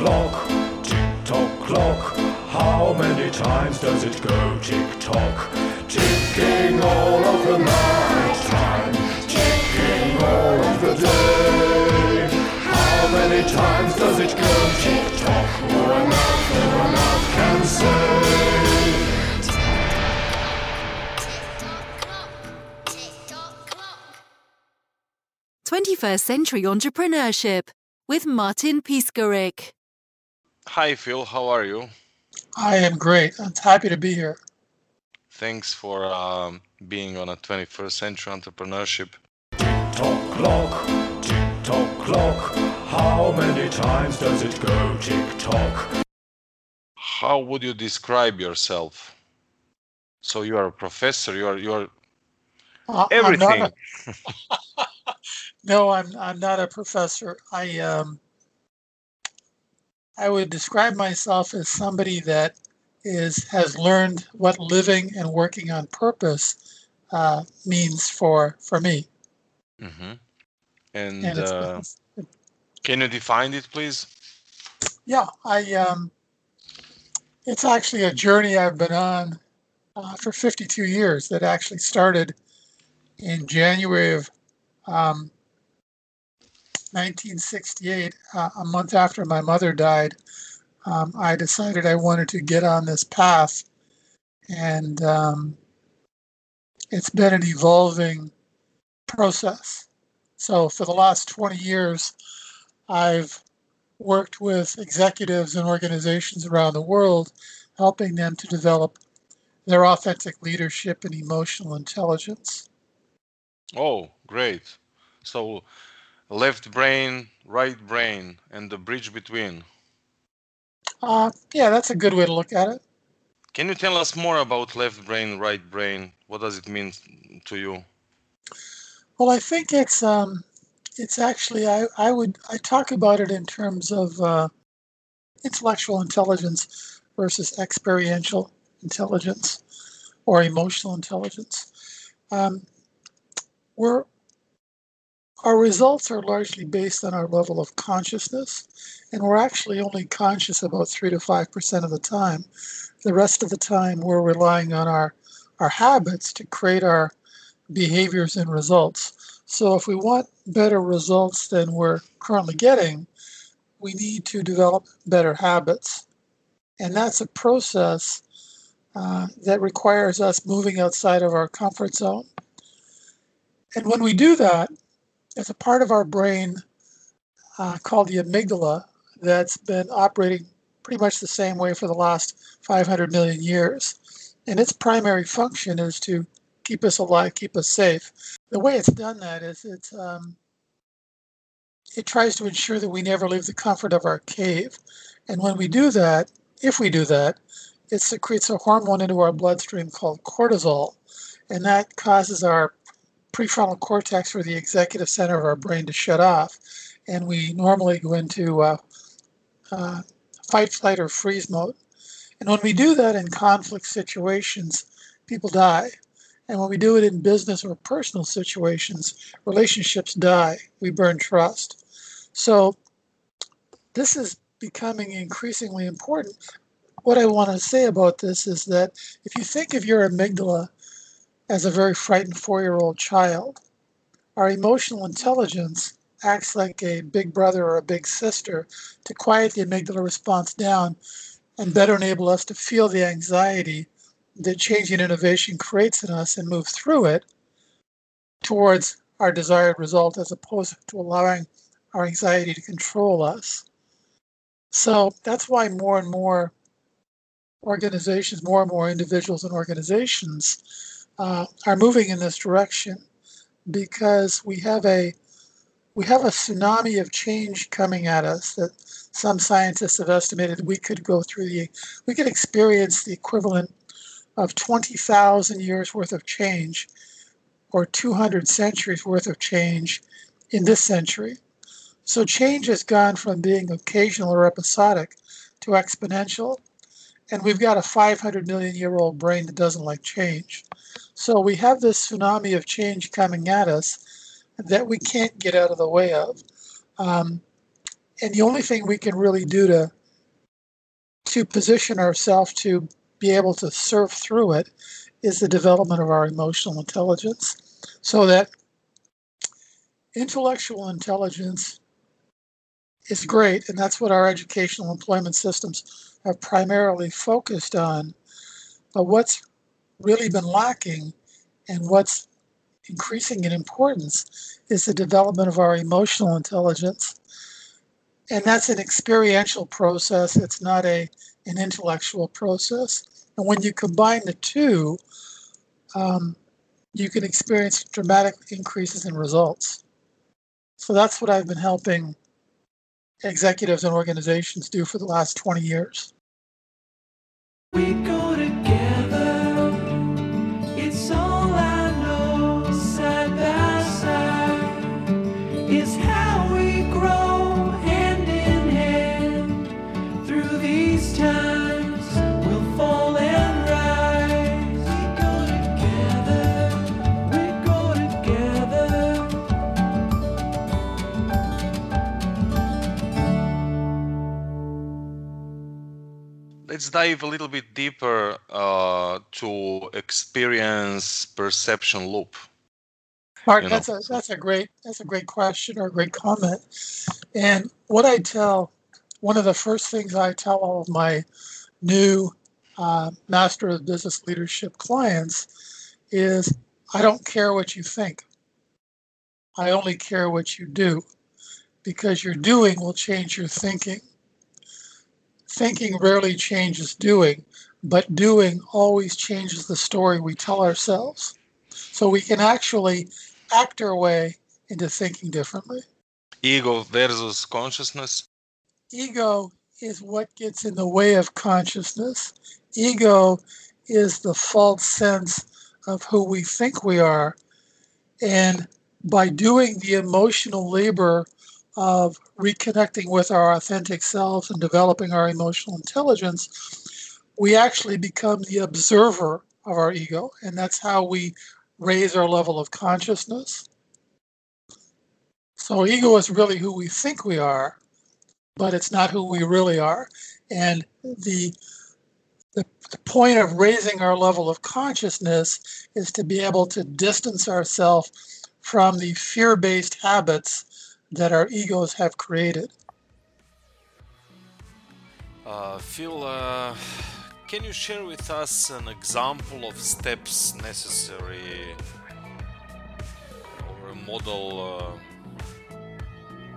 clock, tick tock clock. How many times does it go tick tock? Ticking all of the night time, ticking all of the day. How many times does it go tick tock? More enough, more enough can say. 21st Century Entrepreneurship with Martin Piskarik. Hi, Phil. How are you? I am great. I'm happy to be here. Thanks for um, being on a 21st Century Entrepreneurship. Tick tock clock, tick tock clock. How many times does it go tick tock? How would you describe yourself? So you are a professor. You are you are Uh, I'm everything. a- no, I'm I'm not a professor. I um I would describe myself as somebody that is has learned what living and working on purpose uh, means for for me. Mm-hmm. And And uh, can you define it, please? yeah, I um it's actually a journey I've been on uh, for 52 years that actually started in January of um, 1968, uh, a month after my mother died. Um, I decided I wanted to get on this path, and um, it's been an evolving process. So, for the last 20 years, I've worked with executives and organizations around the world, helping them to develop their authentic leadership and emotional intelligence. Oh, great. So left brain, right brain, and the bridge between. Uh, yeah, that's a good way to look at it. Can you tell us more about left brain, right brain? What does it mean to you? Well, I think it's um, it's actually I, I would I talk about it in terms of uh, intellectual intelligence versus experiential intelligence or emotional intelligence. Um, we're our results are largely based on our level of consciousness, and we're actually only conscious about three to five percent of the time. The rest of the time, we're relying on our our habits to create our behaviors and results. So, if we want better results than we're currently getting, we need to develop better habits, and that's a process uh, that requires us moving outside of our comfort zone. And when we do that, there's a part of our brain uh, called the amygdala that's been operating pretty much the same way for the last 500 million years. And its primary function is to keep us alive, keep us safe. The way it's done that is it's um, it tries to ensure that we never leave the comfort of our cave. And when we do that, if we do that, it secretes a hormone into our bloodstream called cortisol, and that causes our prefrontal cortex or the executive center of our brain to shut off, and we normally go into uh, uh, fight, flight, or freeze mode. And when we do that in conflict situations, people die. And when we do it in business or personal situations, relationships die. We burn trust. So this is becoming increasingly important. What I want to say about this is that if you think of your amygdala as a very frightened four year old child, our emotional intelligence acts like a big brother or a big sister to quiet the amygdala response down and better enable us to feel the anxiety that changing innovation creates in us and move through it towards our desired result as opposed to allowing our anxiety to control us. So that's why more and more organizations, more and more individuals and organizations uh, are moving in this direction because we have a we have a tsunami of change coming at us that some scientists have estimated we could go through the we could experience the equivalent of 20,000 years worth of change or 200 centuries worth of change in this century. So change has gone from being occasional or episodic to exponential. And we've got a 500 million year old brain that doesn't like change. So we have this tsunami of change coming at us that we can't get out of the way of. Um, and the only thing we can really do to to position ourselves to be able to surf through it is the development of our emotional intelligence so that intellectual intelligence is great and that's what our educational employment systems have primarily focused on but what's really been lacking and what's increasing in importance is the development of our emotional intelligence. And that's an experiential process it's not a an intellectual process. And when you combine the two um, you can experience dramatic increases in results. So that's what i've been helping executives and organizations do for the last 20 years dive a little bit deeper uh, to experience perception loop. Mark, you know, that's a that's a great that's a great question or a great comment. And what I tell, one of the first things I tell all of my new uh, Master of Business Leadership clients is, I don't care what you think. I only care what you do, because your doing will change your thinking. Thinking rarely changes doing, but doing always changes the story we tell ourselves. So we can actually act our way into thinking differently. Ego versus consciousness. Ego is what gets in the way of consciousness. Ego is the false sense of who we think we are. And by doing the emotional labor of reconnecting with our authentic selves and developing our emotional intelligence, we actually become the observer of our ego. And that's how we raise our level of consciousness. So, ego is really who we think we are, but it's not who we really are. And the, the, the point of raising our level of consciousness is to be able to distance ourselves from the fear based habits that our egos have created. Uh, Phil, uh, can you share with us an example of steps necessary or a model, uh,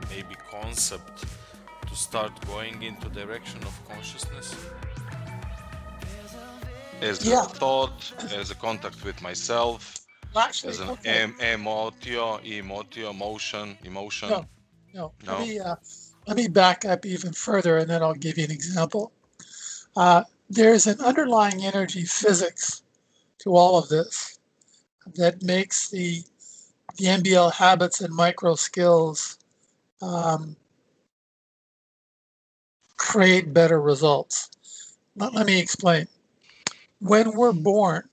maybe concept to start going into direction of consciousness? As Yeah. a thought, as a contact with myself, Actually, an okay. em- emotio, emotio, emotion, emotion. No. No, No? let me uh, let me back up even further, and then I'll give you an example. Uh, there's an underlying energy physics to all of this that makes the the MBL habits and micro skills um, create better results. Let, let me explain. When we're born,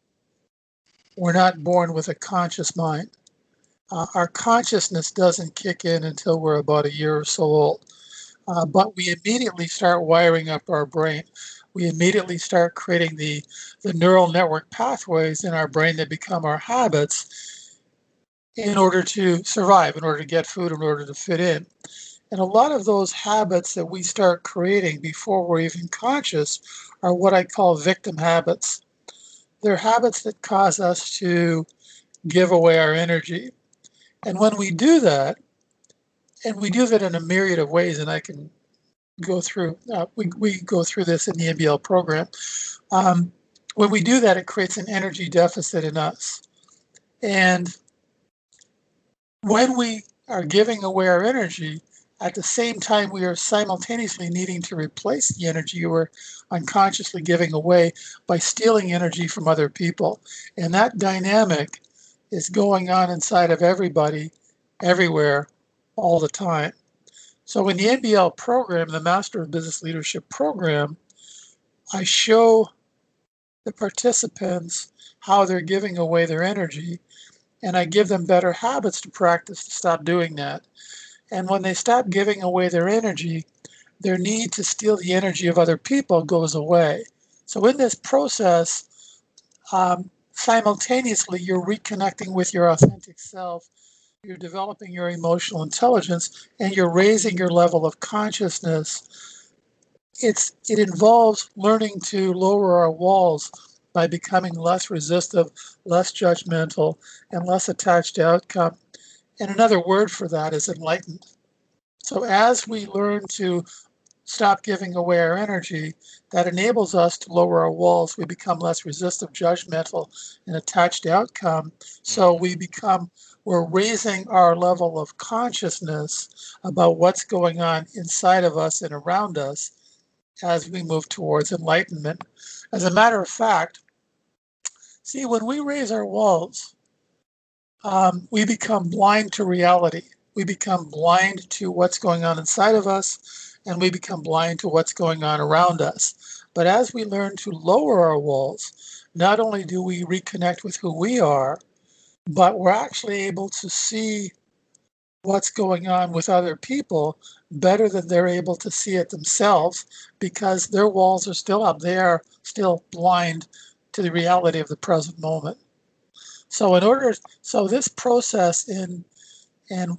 we're not born with a conscious mind uh, our consciousness doesn't kick in until we're about a year or so old. Uh, but we immediately start wiring up our brain. We immediately start creating the, the neural network pathways in our brain that become our habits in order to survive, in order to get food, in order to fit in. And a lot of those habits that we start creating before we're even conscious are what I call victim habits. They're habits that cause us to give away our energy. And when we do that, and we do that in a myriad of ways, and I can go through, uh, we, we go through this in the MBL program. Um, when we do that, it creates an energy deficit in us. And when we are giving away our energy, at the same time, we are simultaneously needing to replace the energy we're unconsciously giving away by stealing energy from other people. And that dynamic is going on inside of everybody, everywhere, all the time. So in the MBL program, the Master of Business Leadership program, I show the participants how they're giving away their energy, and I give them better habits to practice to stop doing that. And when they stop giving away their energy, their need to steal the energy of other people goes away. So, in this process, um, simultaneously, you're reconnecting with your authentic self, you're developing your emotional intelligence, and you're raising your level of consciousness. It's, it involves learning to lower our walls by becoming less resistive, less judgmental, and less attached to outcome. And another word for that is enlightened. So as we learn to stop giving away our energy, that enables us to lower our walls. We become less resistive, judgmental, and attached to outcome. So mm-hmm. we become, we're raising our level of consciousness about what's going on inside of us and around us as we move towards enlightenment. As a matter of fact, see, when we raise our walls, um, we become blind to reality. We become blind to what's going on inside of us and we become blind to what's going on around us. But as we learn to lower our walls, not only do we reconnect with who we are, but we're actually able to see what's going on with other people better than they're able to see it themselves because their walls are still up. They are still blind to the reality of the present moment. So in order so this process in and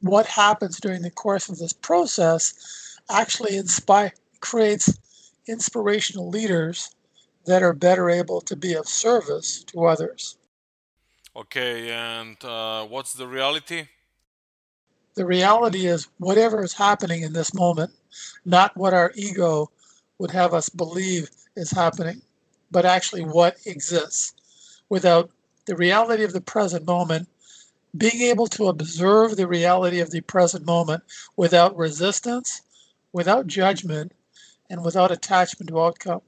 what happens during the course of this process actually inspire creates inspirational leaders that are better able to be of service to others. Okay, and uh, what's the reality? The reality is whatever is happening in this moment, not what our ego would have us believe is happening, but actually what exists. Without the reality of the present moment, being able to observe the reality of the present moment without resistance, without judgment and without attachment to outcome.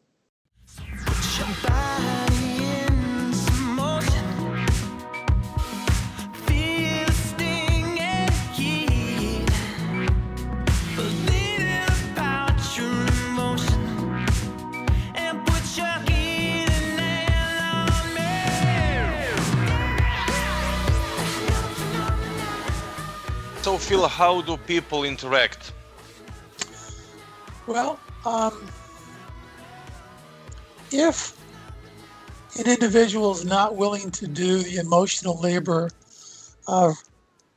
So, Phil, how do people interact? Well, um, if an individual is not willing to do the emotional labor of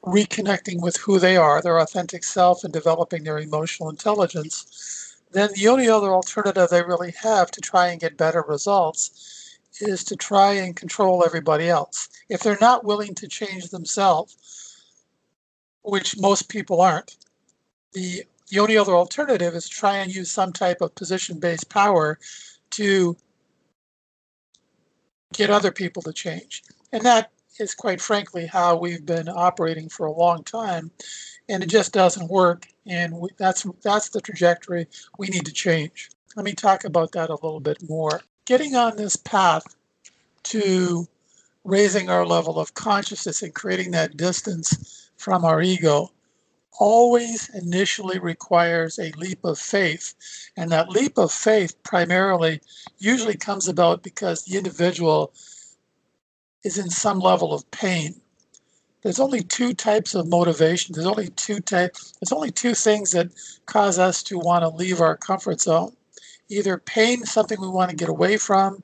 reconnecting with who they are, their authentic self, and developing their emotional intelligence, then the only other alternative they really have to try and get better results is to try and control everybody else. If they're not willing to change themselves, which most people aren't, the the only other alternative is try and use some type of position-based power to get other people to change. And that is quite frankly how we've been operating for a long time and it just doesn't work and we, that's that's the trajectory we need to change. Let me talk about that a little bit more. Getting on this path to raising our level of consciousness and creating that distance from our ego always initially requires a leap of faith. And that leap of faith primarily usually comes about because the individual is in some level of pain. There's only two types of motivation. There's only two types. There's only two things that cause us to want to leave our comfort zone. Either pain, something we want to get away from,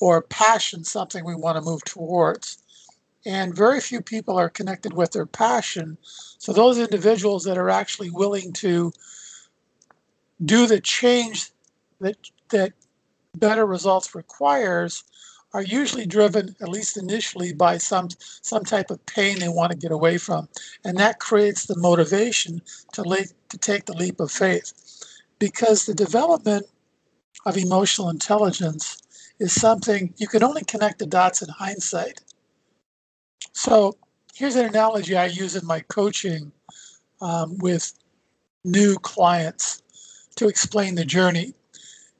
or passion, something we want to move towards and very few people are connected with their passion. So those individuals that are actually willing to do the change that that better results requires are usually driven at least initially by some some type of pain they want to get away from. And that creates the motivation to le- to take the leap of faith. Because the development of emotional intelligence is something you can only connect the dots in hindsight so here's an analogy I use in my coaching um, with new clients to explain the journey.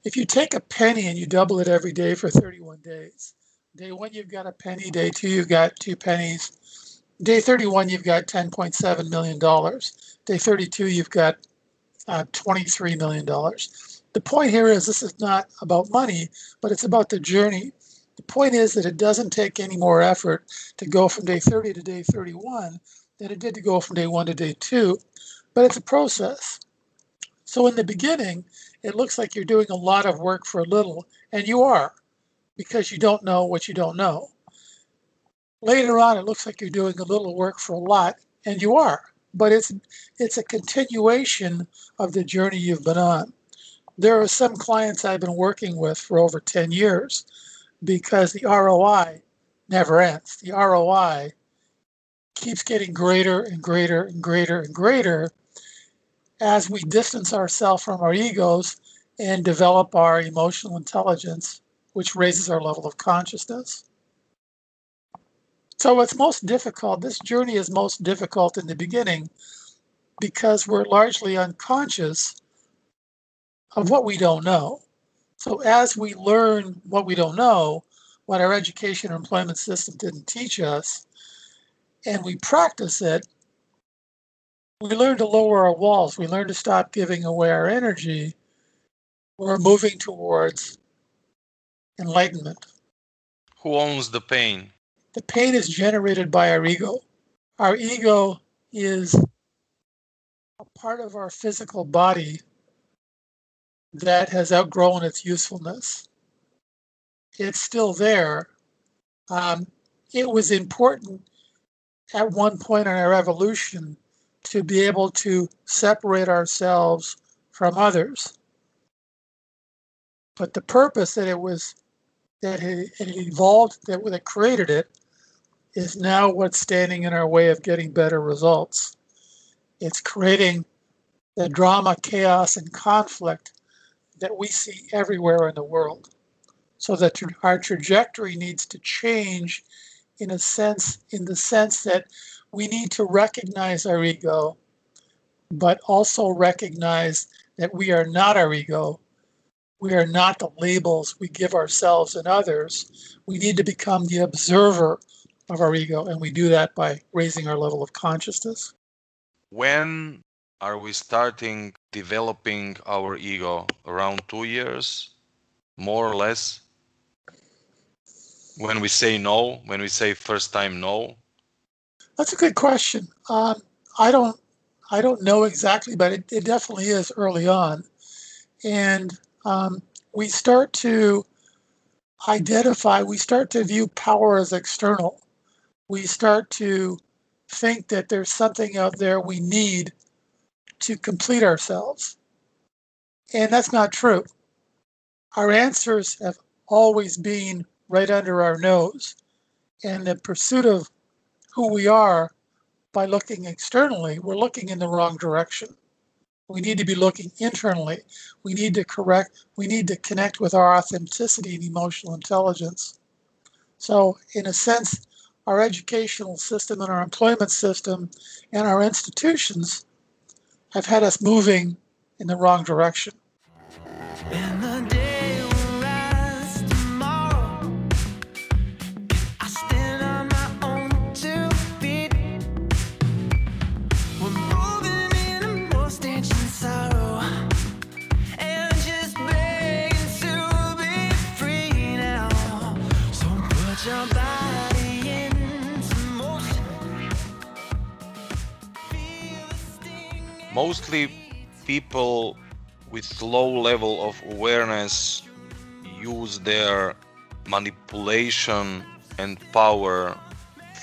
If you take a penny and you double it every day for 31 days, day one you've got a penny, day two you've got two pennies, day 31 you've got 10.7 million dollars, day 32 you've got uh, 23 million dollars. The point here is this is not about money, but it's about the journey the point is that it doesn't take any more effort to go from day 30 to day 31 than it did to go from day one to day two, but it's a process. So in the beginning, it looks like you're doing a lot of work for a little, and you are, because you don't know what you don't know. Later on, it looks like you're doing a little work for a lot, and you are, but it's it's a continuation of the journey you've been on. There are some clients I've been working with for over 10 years because the ROI never ends. The ROI keeps getting greater and greater and greater and greater as we distance ourselves from our egos and develop our emotional intelligence, which raises our level of consciousness. So, what's most difficult, this journey is most difficult in the beginning because we're largely unconscious of what we don't know. So, as we learn what we don't know, what our education or employment system didn't teach us, and we practice it, we learn to lower our walls. We learn to stop giving away our energy. We're moving towards enlightenment. Who owns the pain? The pain is generated by our ego. Our ego is a part of our physical body that has outgrown its usefulness it's still there. Um, it was important at one point in our evolution to be able to separate ourselves from others. But the purpose that it was that it, it evolved that, that created it is now what's standing in our way of getting better results. It's creating the drama, chaos, and conflict that we see everywhere in the world. So that our trajectory needs to change in a sense in the sense that we need to recognize our ego but also recognize that we are not our ego. We are not the labels we give ourselves and others. We need to become the observer of our ego and we do that by raising our level of consciousness. When are we starting developing our ego around 2 years more or less when we say no, when we say first time no? That's a good question. Um, I don't, I don't know exactly, but it, it definitely is early on, and um, we start to identify. We start to view power as external. We start to think that there's something out there we need to complete ourselves, and that's not true. Our answers have always been right under our nose. And the pursuit of who we are by looking externally, we're looking in the wrong direction. We need to be looking internally. We need to correct, we need to connect with our authenticity and emotional intelligence. So, in a sense, our educational system and our employment system and our institutions have had us moving in the wrong direction. Mostly people with low level of awareness use their manipulation and power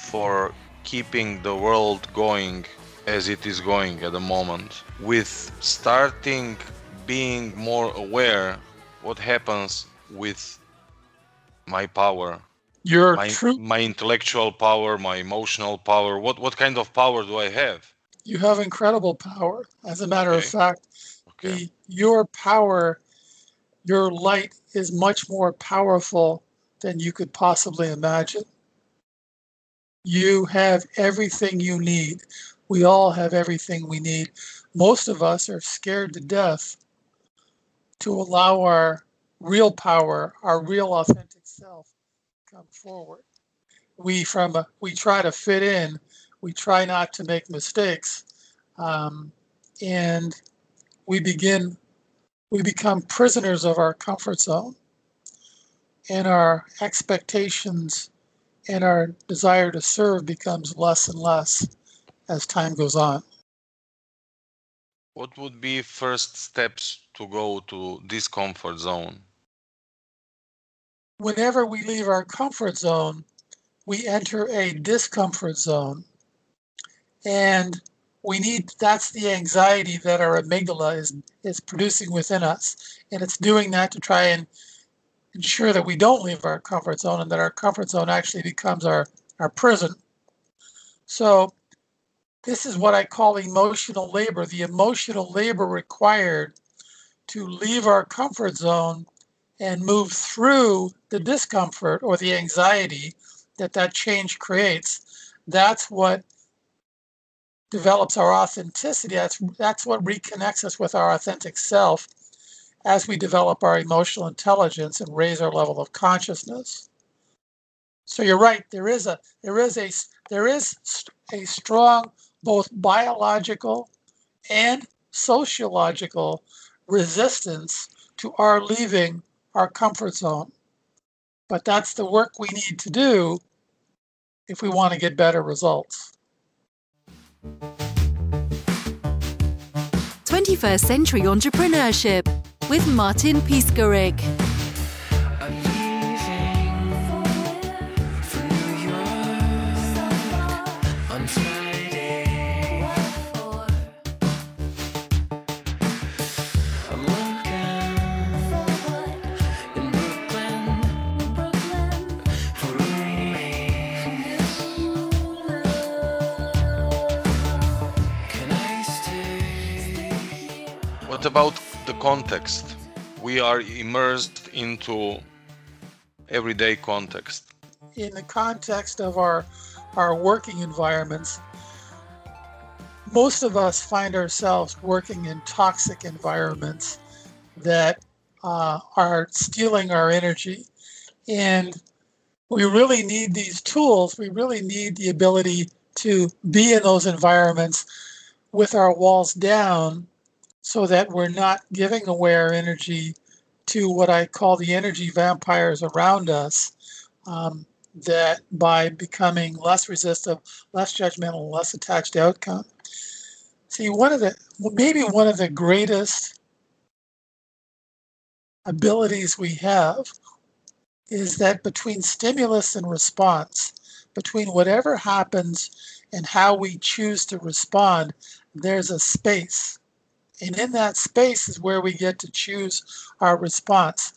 for keeping the world going as it is going at the moment. With starting being more aware what happens with my power. Your my, true my intellectual power, my emotional power. What what kind of power do I have? You have incredible power. As a matter Okay. of fact, Okay. the, your power, your light is much more powerful than you could possibly imagine. You have everything you need. We all have everything we need. Most of us are scared to death to allow our real power, our real authentic self come forward. We from a, we try to fit in we try not to make mistakes um, and we begin we become prisoners of our comfort zone and our expectations and our desire to serve becomes less and less as time goes on. What would be first steps to go to this comfort zone? Whenever we leave our comfort zone, we enter a discomfort zone. And we need that's the anxiety that our amygdala is is producing within us. And it's doing that to try and ensure that we don't leave our comfort zone and that our comfort zone actually becomes our, our prison. So this is what I call emotional labor, the emotional labor required to leave our comfort zone and move through the discomfort or the anxiety that that change creates. That's what develops our authenticity. That's, that's what reconnects us with our authentic self as we develop our emotional intelligence and raise our level of consciousness. So you're right. There is a there is a there is a strong both biological and sociological resistance to our leaving our comfort zone. But that's the work we need to do if we want to get better results. 21st Century Entrepreneurship with Martin Piskarik. About the context? We are immersed into everyday context. In the context of our our working environments, most of us find ourselves working in toxic environments that uh, are stealing our energy. And we really need these tools. We really need the ability to be in those environments with our walls down so that we're not giving away our energy to what I call the energy vampires around us. Um, that by becoming less resistive, less judgmental, less attached to outcome. See, one of the maybe one of the greatest abilities we have is that between stimulus and response, between whatever happens and how we choose to respond, there's a space. And in that space is where we get to choose our response.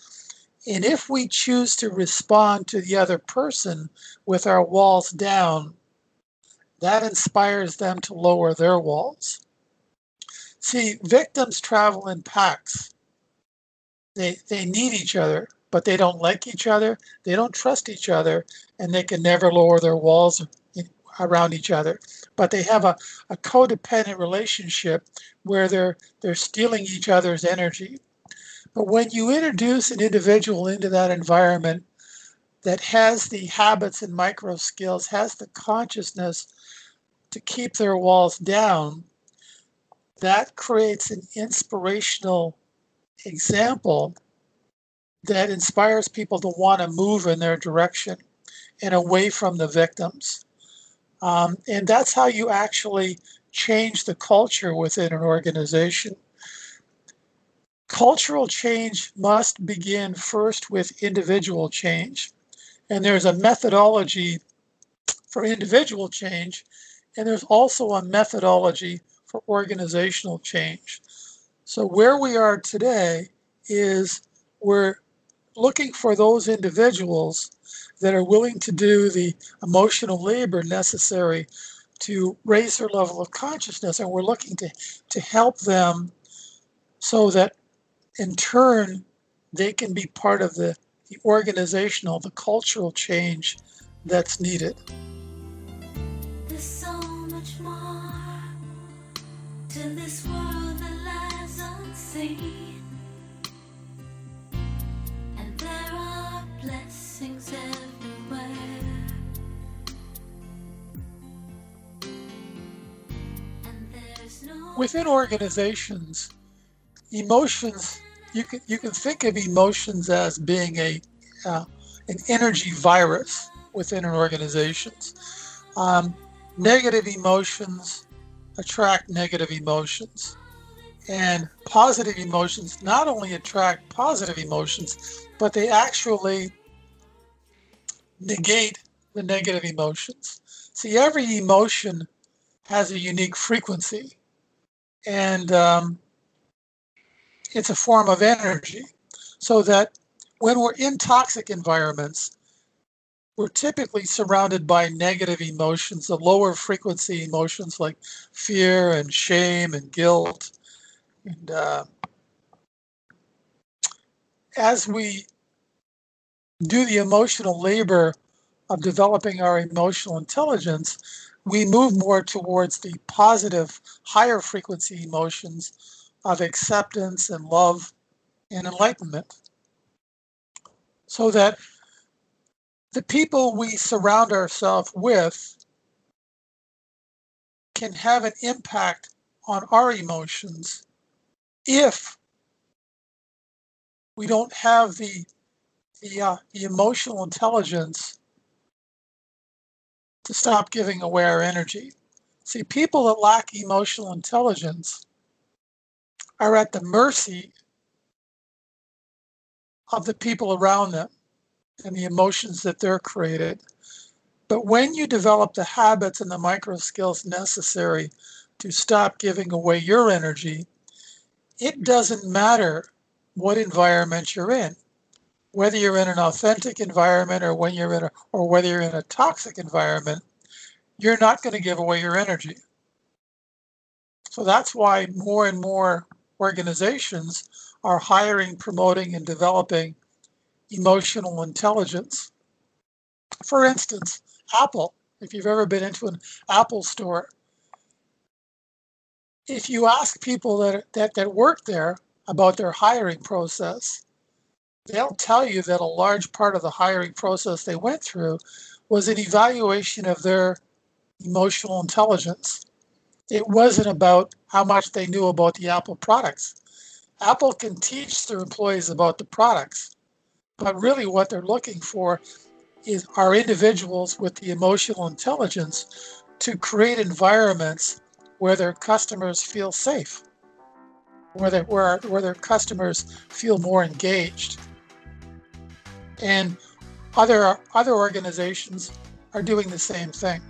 And if we choose to respond to the other person with our walls down, that inspires them to lower their walls. See, victims travel in packs. They, they need each other, but they don't like each other, they don't trust each other, and they can never lower their walls around each other. But they have a, a codependent relationship where they're they're stealing each other's energy. But when you introduce an individual into that environment that has the habits and micro skills, has the consciousness to keep their walls down, that creates an inspirational example that inspires people to want to move in their direction and away from the victims. Um, and that's how you actually change the culture within an organization. Cultural change must begin first with individual change. And there's a methodology for individual change, and there's also a methodology for organizational change. So, where we are today is we're looking for those individuals that are willing to do the emotional labor necessary to raise their level of consciousness. And we're looking to, to help them so that in turn they can be part of the, the organizational, the cultural change that's needed. There's so to this world that lies unseen. Within organizations, emotions you can you can think of emotions as being a uh, an energy virus within an organizations. Um, negative emotions attract negative emotions. And positive emotions not only attract positive emotions, but they actually negate the negative emotions. See, every emotion has a unique frequency, and um, it's a form of energy. So that when we're in toxic environments, we're typically surrounded by negative emotions, the lower frequency emotions like fear and shame and guilt. And uh, as we do the emotional labor of developing our emotional intelligence, we move more towards the positive, higher frequency emotions of acceptance and love and enlightenment. So that the people we surround ourselves with can have an impact on our emotions if we don't have the the, uh, the emotional intelligence to stop giving away our energy. See, people that lack emotional intelligence are at the mercy of the people around them and the emotions that they're created. But when you develop the habits and the micro skills necessary to stop giving away your energy, it doesn't matter what environment you're in. Whether you're in an authentic environment or when you're in a or whether you're in a toxic environment, you're not going to give away your energy. So that's why more and more organizations are hiring, promoting, and developing emotional intelligence. For instance, Apple, if you've ever been into an Apple store, if you ask people that, that, that work there about their hiring process, they'll tell you that a large part of the hiring process they went through was an evaluation of their emotional intelligence. It wasn't about how much they knew about the Apple products. Apple can teach their employees about the products, but really what they're looking for is are individuals with the emotional intelligence to create environments where their customers feel safe, where, they, where, where their customers feel more engaged. And other, other organizations are doing the same thing.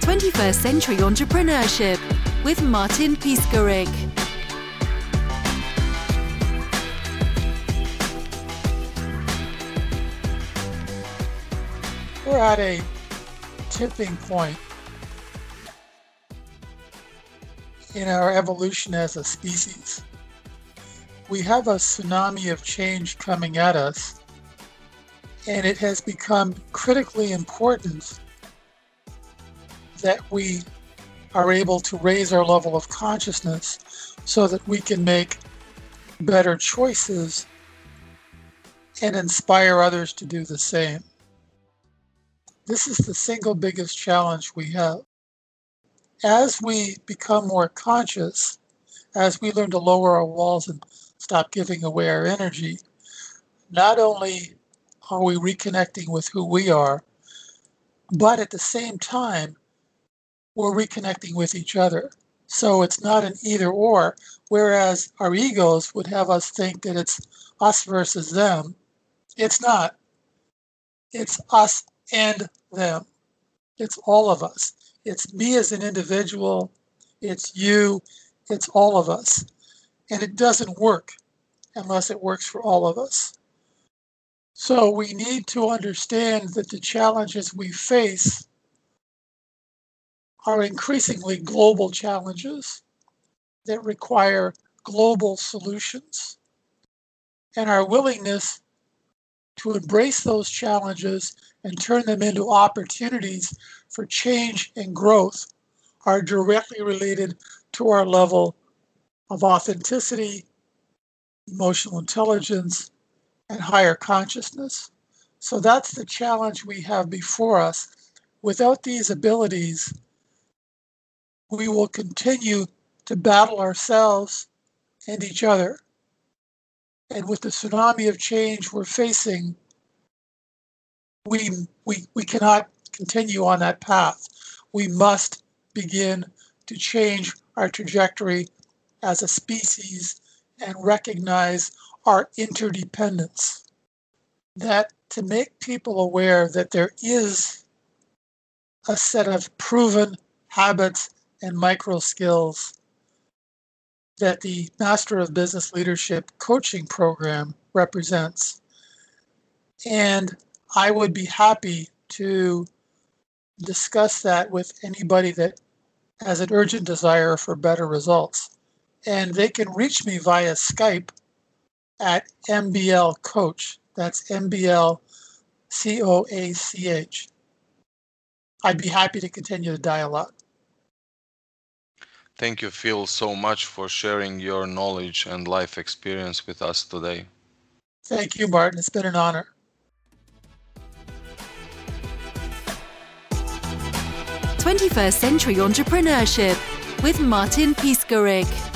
Twenty-first Century Entrepreneurship with Martin Piskarik. We're at a tipping point in our evolution as a species. We have a tsunami of change coming at us, and it has become critically important that we are able to raise our level of consciousness so that we can make better choices and inspire others to do the same. This is the single biggest challenge we have. As we become more conscious, as we learn to lower our walls and stop giving away our energy, not only are we reconnecting with who we are, but at the same time, we're reconnecting with each other. So it's not an either or, whereas our egos would have us think that it's us versus them. It's not. It's us and them. It's all of us. It's me as an individual. It's you. It's all of us. And it doesn't work unless it works for all of us. So we need to understand that the challenges we face are increasingly global challenges that require global solutions. And our willingness to embrace those challenges and turn them into opportunities for change and growth are directly related to our level of authenticity, emotional intelligence, and higher consciousness. So that's the challenge we have before us. Without these abilities, we will continue to battle ourselves and each other. And with the tsunami of change we're facing, we, we, we cannot continue on that path. We must begin to change our trajectory as a species and recognize our interdependence. That to make people aware that there is a set of proven habits and micro skills that the Master of Business Leadership coaching program represents. And I would be happy to discuss that with anybody that has an urgent desire for better results. And they can reach me via Skype at MBL Coach. That's MBL C O A C H. I'd be happy to continue the dialogue. Thank you, Phil, so much for sharing your knowledge and life experience with us today. Thank you, Martin. It's been an honor. Twenty-first Century Entrepreneurship with Martin Piskarik.